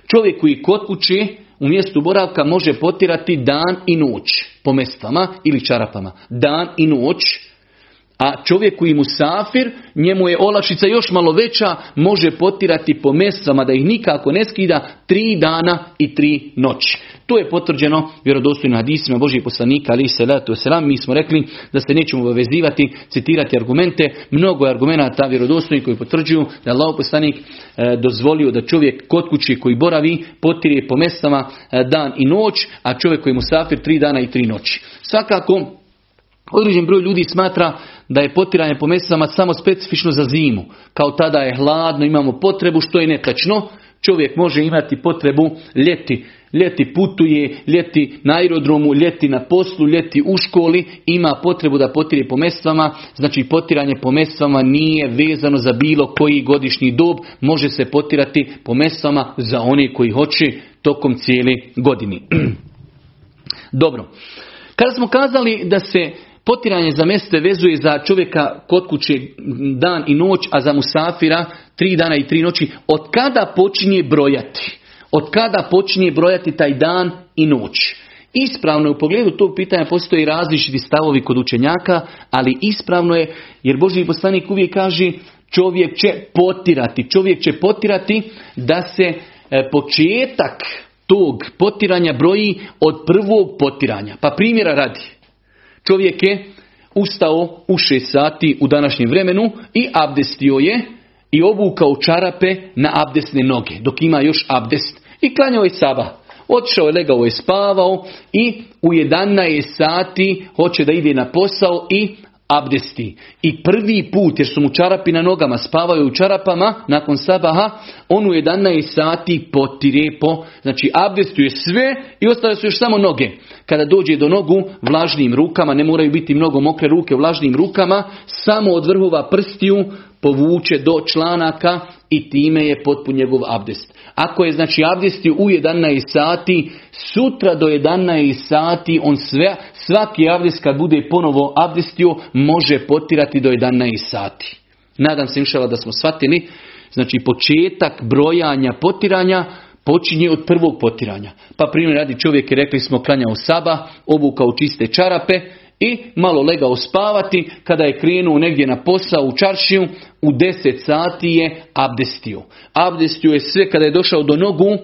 Čovjek koji kod kuće u mjestu boravka može potirati dan i noć po mestvama ili čarapama. Dan i noć a čovjek koji mu safir, njemu je olakšica još malo veća, može potirati po mestvama da ih nikako ne skida tri dana i tri noći. To je potvrđeno vjerodostojno hadisima Božih poslanika, ali se selam. Mi smo rekli da se nećemo vezivati, citirati argumente. Mnogo je argumenata vjerodostojnih koji potvrđuju da je poslanik e, dozvolio da čovjek kod kući koji boravi potire po mestama e, dan i noć, a čovjek koji mu safir tri dana i tri noći. Svakako, Određen broj ljudi smatra da je potiranje po mjesecama samo specifično za zimu. Kao tada je hladno, imamo potrebu, što je netačno. Čovjek može imati potrebu ljeti. Ljeti putuje, ljeti na aerodromu, ljeti na poslu, ljeti u školi. Ima potrebu da potire po mjesecama. Znači potiranje po mjesecama nije vezano za bilo koji godišnji dob. Može se potirati po mjesecama za one koji hoće tokom cijele godini. (clears throat) Dobro. Kada smo kazali da se Potiranje za mjeste vezuje za čovjeka kod kuće dan i noć, a za musafira tri dana i tri noći. Od kada počinje brojati? Od kada počinje brojati taj dan i noć? Ispravno je u pogledu tog pitanja postoji različiti stavovi kod učenjaka, ali ispravno je jer Boži poslanik uvijek kaže čovjek će potirati. Čovjek će potirati da se e, početak tog potiranja broji od prvog potiranja. Pa primjera radi. Čovjek je ustao u šest sati u današnjem vremenu i abdestio je i obukao čarape na abdesne noge, dok ima još abdest. I klanjao je saba. Otišao je, legao je, spavao i u 11 sati hoće da ide na posao i abdesti. I prvi put, jer su mu čarapi na nogama, spavaju u čarapama, nakon sabaha, on u 11 sati potire po, znači abdestuje sve i ostale su još samo noge. Kada dođe do nogu, vlažnim rukama, ne moraju biti mnogo mokre ruke, vlažnim rukama, samo od vrhova prstiju povuče do članaka i time je potpun njegov abdest. Ako je znači abdestio u 11 sati, sutra do 11 sati on sve, svaki abdest kad bude ponovo abdestio može potirati do 11 sati. Nadam se inšala da smo shvatili. Znači početak brojanja potiranja počinje od prvog potiranja. Pa primjer radi čovjek je rekli smo klanjao saba, obukao čiste čarape i malo legao spavati. Kada je krenuo negdje na posao u čaršiju, u 10 sati je abdestio. Abdestio je sve kada je došao do nogu,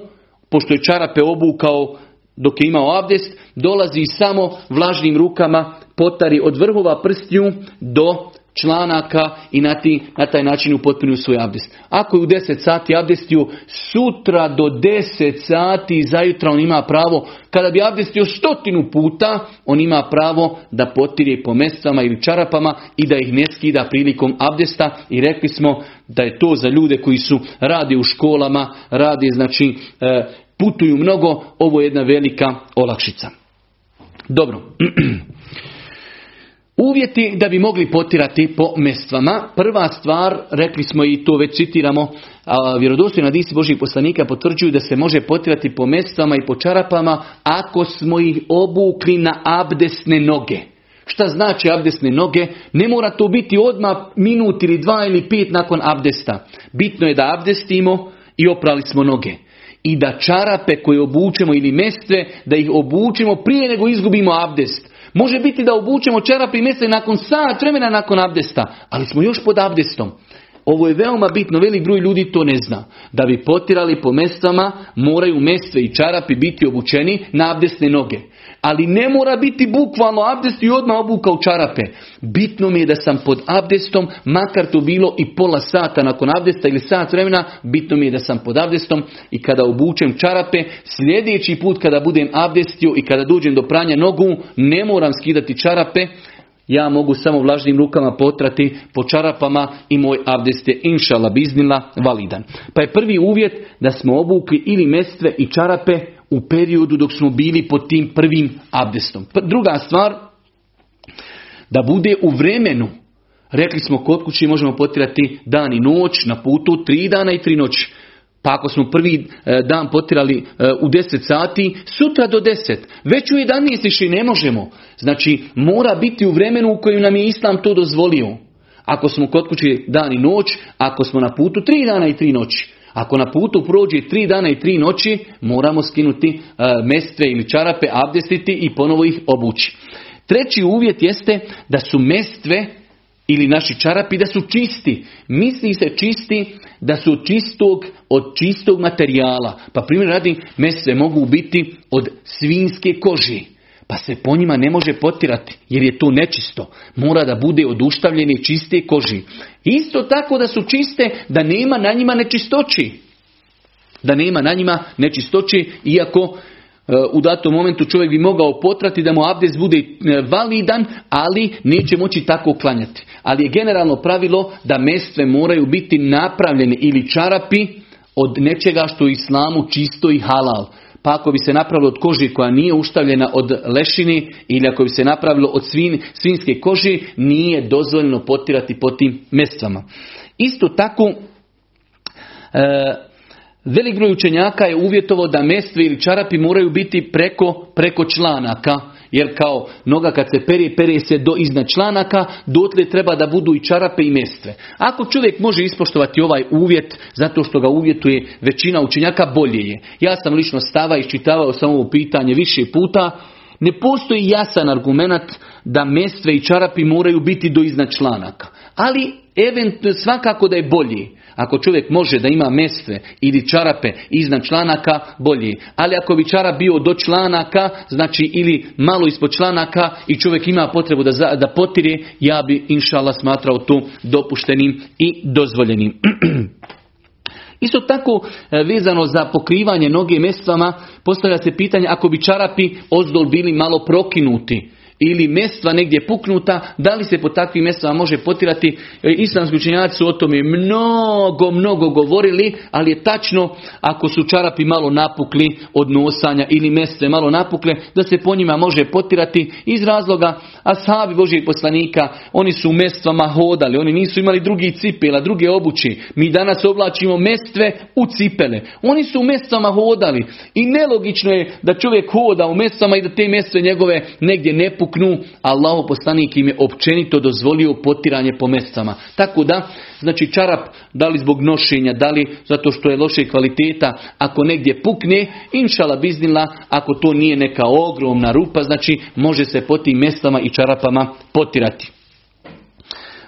pošto je čarape obukao dok je imao abdest, dolazi samo vlažnim rukama potari od vrhova prstiju do članaka i na, ti, na taj način upotpunju svoj abdest. Ako je u 10 sati abdestio, sutra do 10 sati zajutra on ima pravo, kada bi abdestio stotinu puta, on ima pravo da potire po mesama ili čarapama i da ih ne skida prilikom abdesta i rekli smo da je to za ljude koji su radi u školama, radi znači e, putuju mnogo, ovo je jedna velika olakšica. Dobro. (clears throat) Uvjeti da bi mogli potirati po mestvama. Prva stvar, rekli smo i to već citiramo, vjerodostojno disi Božih poslanika potvrđuju da se može potirati po mestvama i po čarapama ako smo ih obukli na abdesne noge. Šta znači abdesne noge? Ne mora to biti odmah minut ili dva ili pet nakon abdesta. Bitno je da abdestimo i oprali smo noge. I da čarape koje obučemo ili mestve, da ih obučemo prije nego izgubimo abdest. Može biti da obučemo čarape mjese nakon sat vremena nakon abdesta, ali smo još pod abdestom. Ovo je veoma bitno, velik broj ljudi to ne zna. Da bi potirali po mestama, moraju mestve i čarapi biti obučeni na abdesne noge. Ali ne mora biti bukvalno abdest i odmah obuka u čarape. Bitno mi je da sam pod abdestom, makar to bilo i pola sata nakon abdesta ili sat vremena, bitno mi je da sam pod abdestom i kada obučem čarape, sljedeći put kada budem abdestio i kada dođem do pranja nogu, ne moram skidati čarape, ja mogu samo vlažnim rukama potrati po čarapama i moj abdest je inšala biznila validan. Pa je prvi uvjet da smo obukli ili mestve i čarape u periodu dok smo bili pod tim prvim abdestom. Druga stvar, da bude u vremenu Rekli smo kod kući možemo potirati dan i noć, na putu tri dana i tri noći. Pa ako smo prvi e, dan potirali e, u 10 sati, sutra do 10. Već u 11 više ne možemo. Znači mora biti u vremenu u kojem nam je Islam to dozvolio. Ako smo kod kući dan i noć, ako smo na putu tri dana i tri noći. Ako na putu prođe tri dana i tri noći, moramo skinuti e, mestve ili čarape, abdestiti i ponovo ih obući. Treći uvjet jeste da su mestve ili naši čarapi da su čisti. Misli se čisti da su čistog od čistog materijala. Pa primjer radi, mestve mogu biti od svinske koži. Pa se po njima ne može potirati jer je to nečisto. Mora da bude od uštavljene čiste koži. Isto tako da su čiste da nema na njima nečistoći. Da nema na njima nečistoći iako e, u datom momentu čovjek bi mogao potrati da mu abdest bude e, validan, ali neće moći tako klanjati. Ali je generalno pravilo da mestve moraju biti napravljene ili čarapi od nečega što u islamu čisto i halal. Pa ako bi se napravilo od koži koja nije uštavljena od lešini ili ako bi se napravilo od svin, svinske koži, nije dozvoljeno potirati po tim mestvama. Isto tako, e, velik broj učenjaka je uvjetovo da mestve ili čarapi moraju biti preko, preko članaka jer kao noga kad se pere, pere se do iznad članaka, dotle treba da budu i čarape i mestve. Ako čovjek može ispoštovati ovaj uvjet, zato što ga uvjetuje većina učenjaka, bolje je. Ja sam lično stava iščitavao sam ovo pitanje više puta, ne postoji jasan argument da mestve i čarapi moraju biti do iznad članaka. Ali event, svakako da je bolji. Ako čovjek može da ima mestve ili čarape iznad članaka, bolji. Ali ako bi čarap bio do članaka, znači ili malo ispod članaka i čovjek ima potrebu da, da potire, ja bi inšala smatrao to dopuštenim i dozvoljenim. (clears throat) Isto tako e, vezano za pokrivanje noge mestvama, postavlja se pitanje ako bi čarapi ozdol bili malo prokinuti ili mestva negdje puknuta, da li se po takvim mestvama može potirati? E, islamski učenjaci su o tome mnogo, mnogo govorili, ali je tačno ako su čarapi malo napukli od nosanja ili mestve malo napukle, da se po njima može potirati iz razloga a sahabi Božijeg poslanika, oni su u mestvama hodali, oni nisu imali drugi cipela, druge obući. Mi danas oblačimo mestve u cipele. Oni su u mestvama hodali i nelogično je da čovjek hoda u mestvama i da te mestve njegove negdje ne puknu. Allah poslanik im je općenito dozvolio potiranje po mestvama. Tako da, znači čarap, da li zbog nošenja, da li zato što je loše kvaliteta, ako negdje pukne, inšala biznila, ako to nije neka ogromna rupa, znači može se po tim mestvama i čarapama potirati.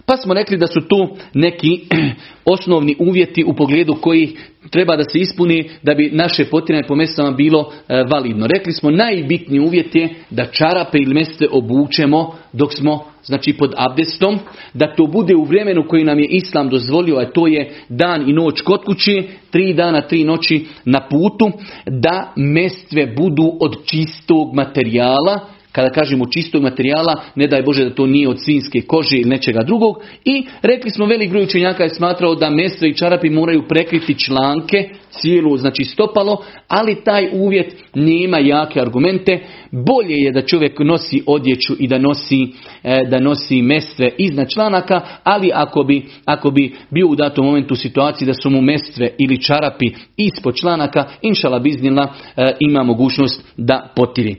Pa smo rekli da su tu neki (clears throat) osnovni uvjeti u pogledu koji treba da se ispuni da bi naše potiranje po mjesecama bilo e, validno. Rekli smo najbitniji uvjet je da čarape ili mjesece obučemo dok smo znači pod abdestom, da to bude u vremenu koji nam je Islam dozvolio, a to je dan i noć kod kući, tri dana, tri noći na putu, da mestve budu od čistog materijala, kada kažemo čistog materijala, ne daj Bože da to nije od svinske kože ili nečega drugog. I rekli smo velik broj učenjaka je smatrao da mestve i čarapi moraju prekriti članke, cijelu, znači stopalo, ali taj uvjet nema jake argumente. Bolje je da čovjek nosi odjeću i da nosi, e, da nosi mestve iznad članaka, ali ako bi, ako bi bio u datom momentu u situaciji da su mu mestve ili čarapi ispod članaka, inšala biznila e, ima mogućnost da potiri.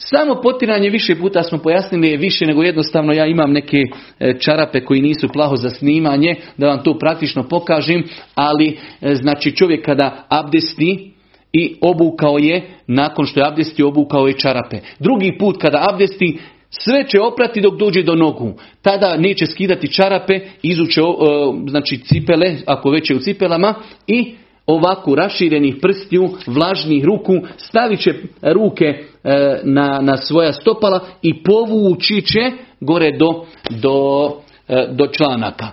E, samo potiranje više puta smo pojasnili je više nego jednostavno ja imam neke e, čarape koji nisu plaho za snimanje da vam to praktično pokažem, ali e, znači čovjek kada abdesti i obukao je, nakon što je abdesti obukao je čarape. Drugi put kada abdesti sve će oprati dok dođe do nogu. Tada neće skidati čarape, izuće znači cipele, ako već je u cipelama i ovako raširenih prstiju, vlažnih ruku, stavit će ruke e, na, na svoja stopala i povući će gore do, do, e, do članaka.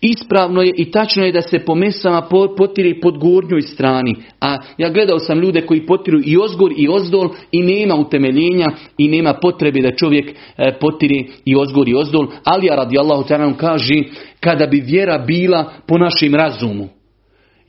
Ispravno je i tačno je da se po mesama potiri pod gornjoj strani. A ja gledao sam ljude koji potiru i ozgor i ozdol i nema utemeljenja i nema potrebe da čovjek e, potiri i ozgor i ozdol. Ali ja radi Allahu kaže kada bi vjera bila po našem razumu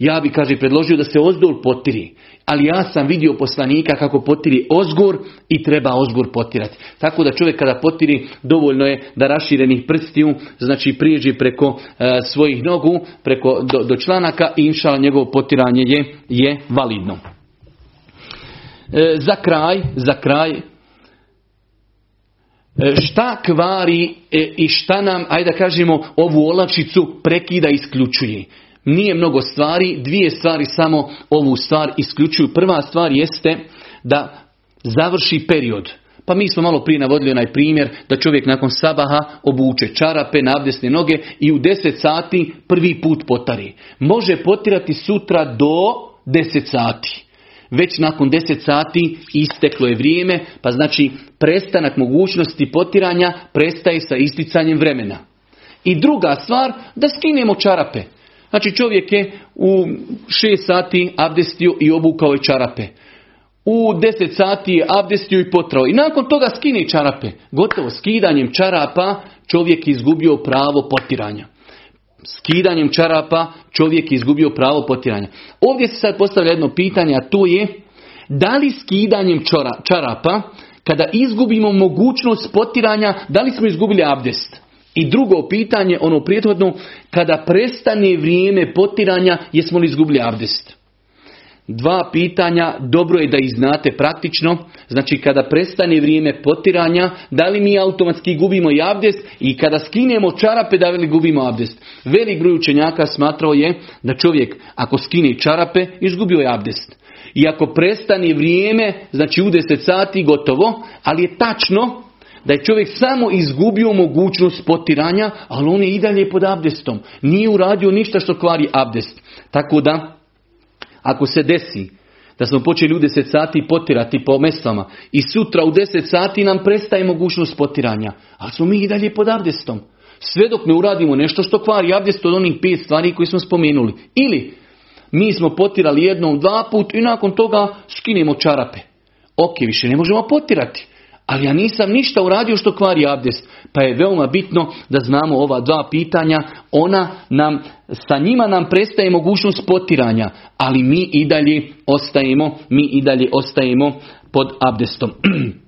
Ja bi, kaže, predložio da se ozdol potiri. Ali ja sam vidio poslanika kako potiri ozgor i treba ozgor potirati. Tako da čovjek kada potiri dovoljno je da raširenih prstiju, znači prijeđi preko e, svojih nogu, preko do, do članaka i inšala njegovo potiranje je, je validno. E, za kraj, za kraj, e, šta kvari i šta nam, ajde da kažemo, ovu olakšicu prekida isključuje. Nije mnogo stvari, dvije stvari samo ovu stvar isključuju. Prva stvar jeste da završi period. Pa mi smo malo prije navodili onaj primjer da čovjek nakon sabaha obuče čarape, nabdesne noge i u 10 sati prvi put potari. Može potirati sutra do 10 sati. Već nakon 10 sati isteklo je vrijeme, pa znači prestanak mogućnosti potiranja prestaje sa isticanjem vremena. I druga stvar, da skinemo čarape. Znači čovjek je u 6 sati abdestio i obukao je čarape. U 10 sati je abdestio i potrao. I nakon toga skine čarape. Gotovo skidanjem čarapa čovjek je izgubio pravo potiranja. Skidanjem čarapa čovjek je izgubio pravo potiranja. Ovdje se sad postavlja jedno pitanje, a to je da li skidanjem čarapa kada izgubimo mogućnost potiranja, da li smo izgubili abdest? I drugo pitanje, ono prijethodno, kada prestane vrijeme potiranja, jesmo li izgubili abdest? Dva pitanja, dobro je da ih znate praktično, znači kada prestane vrijeme potiranja, da li mi automatski gubimo i abdest i kada skinemo čarape, da li gubimo abdest. Velik broj učenjaka smatrao je da čovjek ako skine čarape, izgubio je abdest. I ako prestane vrijeme, znači u 10 sati gotovo, ali je tačno da je čovjek samo izgubio mogućnost potiranja, ali on je i dalje pod abdestom. Nije uradio ništa što kvari abdest. Tako da, ako se desi da smo počeli u 10 sati potirati po mestvama i sutra u 10 sati nam prestaje mogućnost potiranja, ali smo mi i dalje pod abdestom. Sve dok ne uradimo nešto što kvari abdest od onih pet stvari koje smo spomenuli. Ili mi smo potirali jednom, dva put i nakon toga skinemo čarape. Ok, više ne možemo potirati. Ali ja nisam ništa uradio što kvari abdest. Pa je veoma bitno da znamo ova dva pitanja. Ona nam, sa njima nam prestaje mogućnost potiranja. Ali mi i dalje ostajemo, mi i dalje ostajemo pod abdestom. (clears throat)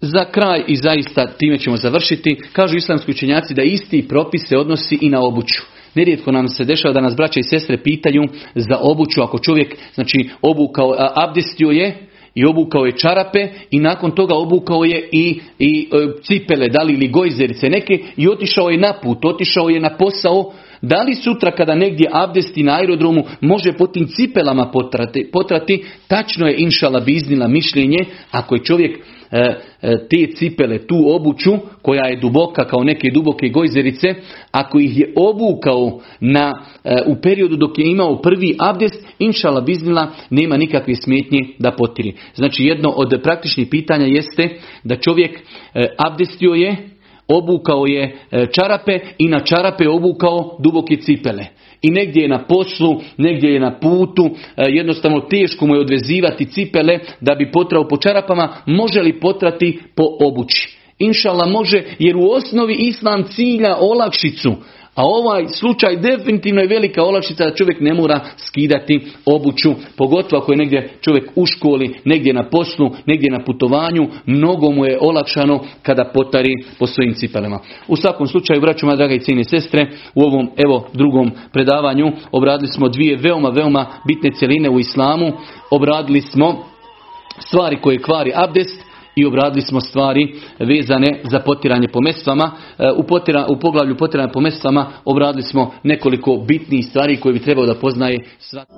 Za kraj i zaista time ćemo završiti, kažu islamski učenjaci da isti propis se odnosi i na obuću. Nerijetko nam se dešava da nas braća i sestre pitaju za obuću ako čovjek znači obukao abdestio je i obukao je čarape i nakon toga obukao je i, i e, cipele, dali ili gojzerice neke i otišao je na put, otišao je na posao. Da li sutra kada negdje abdesti na aerodromu može po tim cipelama potrati, potrati tačno je inšala biznila mišljenje ako je čovjek te cipele, tu obuću koja je duboka kao neke duboke gojzerice, ako ih je obukao na, e, u periodu dok je imao prvi abdest, inšala biznila nema nikakve smetnje da potiri. Znači jedno od praktičnih pitanja jeste da čovjek abdestio je, obukao je čarape i na čarape obukao duboke cipele i negdje je na poslu, negdje je na putu, e, jednostavno teško mu je odvezivati cipele da bi potrao po čarapama, može li potrati po obući? Inšala može jer u osnovi islam cilja olakšicu, a ovaj slučaj definitivno je velika olakšica da čovjek ne mora skidati obuću, pogotovo ako je negdje čovjek u školi, negdje na poslu, negdje na putovanju, mnogo mu je olakšano kada potari po svojim cipelama. U svakom slučaju, braćuma, draga i cijene sestre, u ovom evo drugom predavanju obradili smo dvije veoma, veoma bitne cjeline u islamu. Obradili smo stvari koje kvari abdest, i obradili smo stvari vezane za potiranje po mestvama. E, u, potira, u poglavlju potiranja po mestvama obradili smo nekoliko bitnih stvari koje bi trebao da poznaje svaki.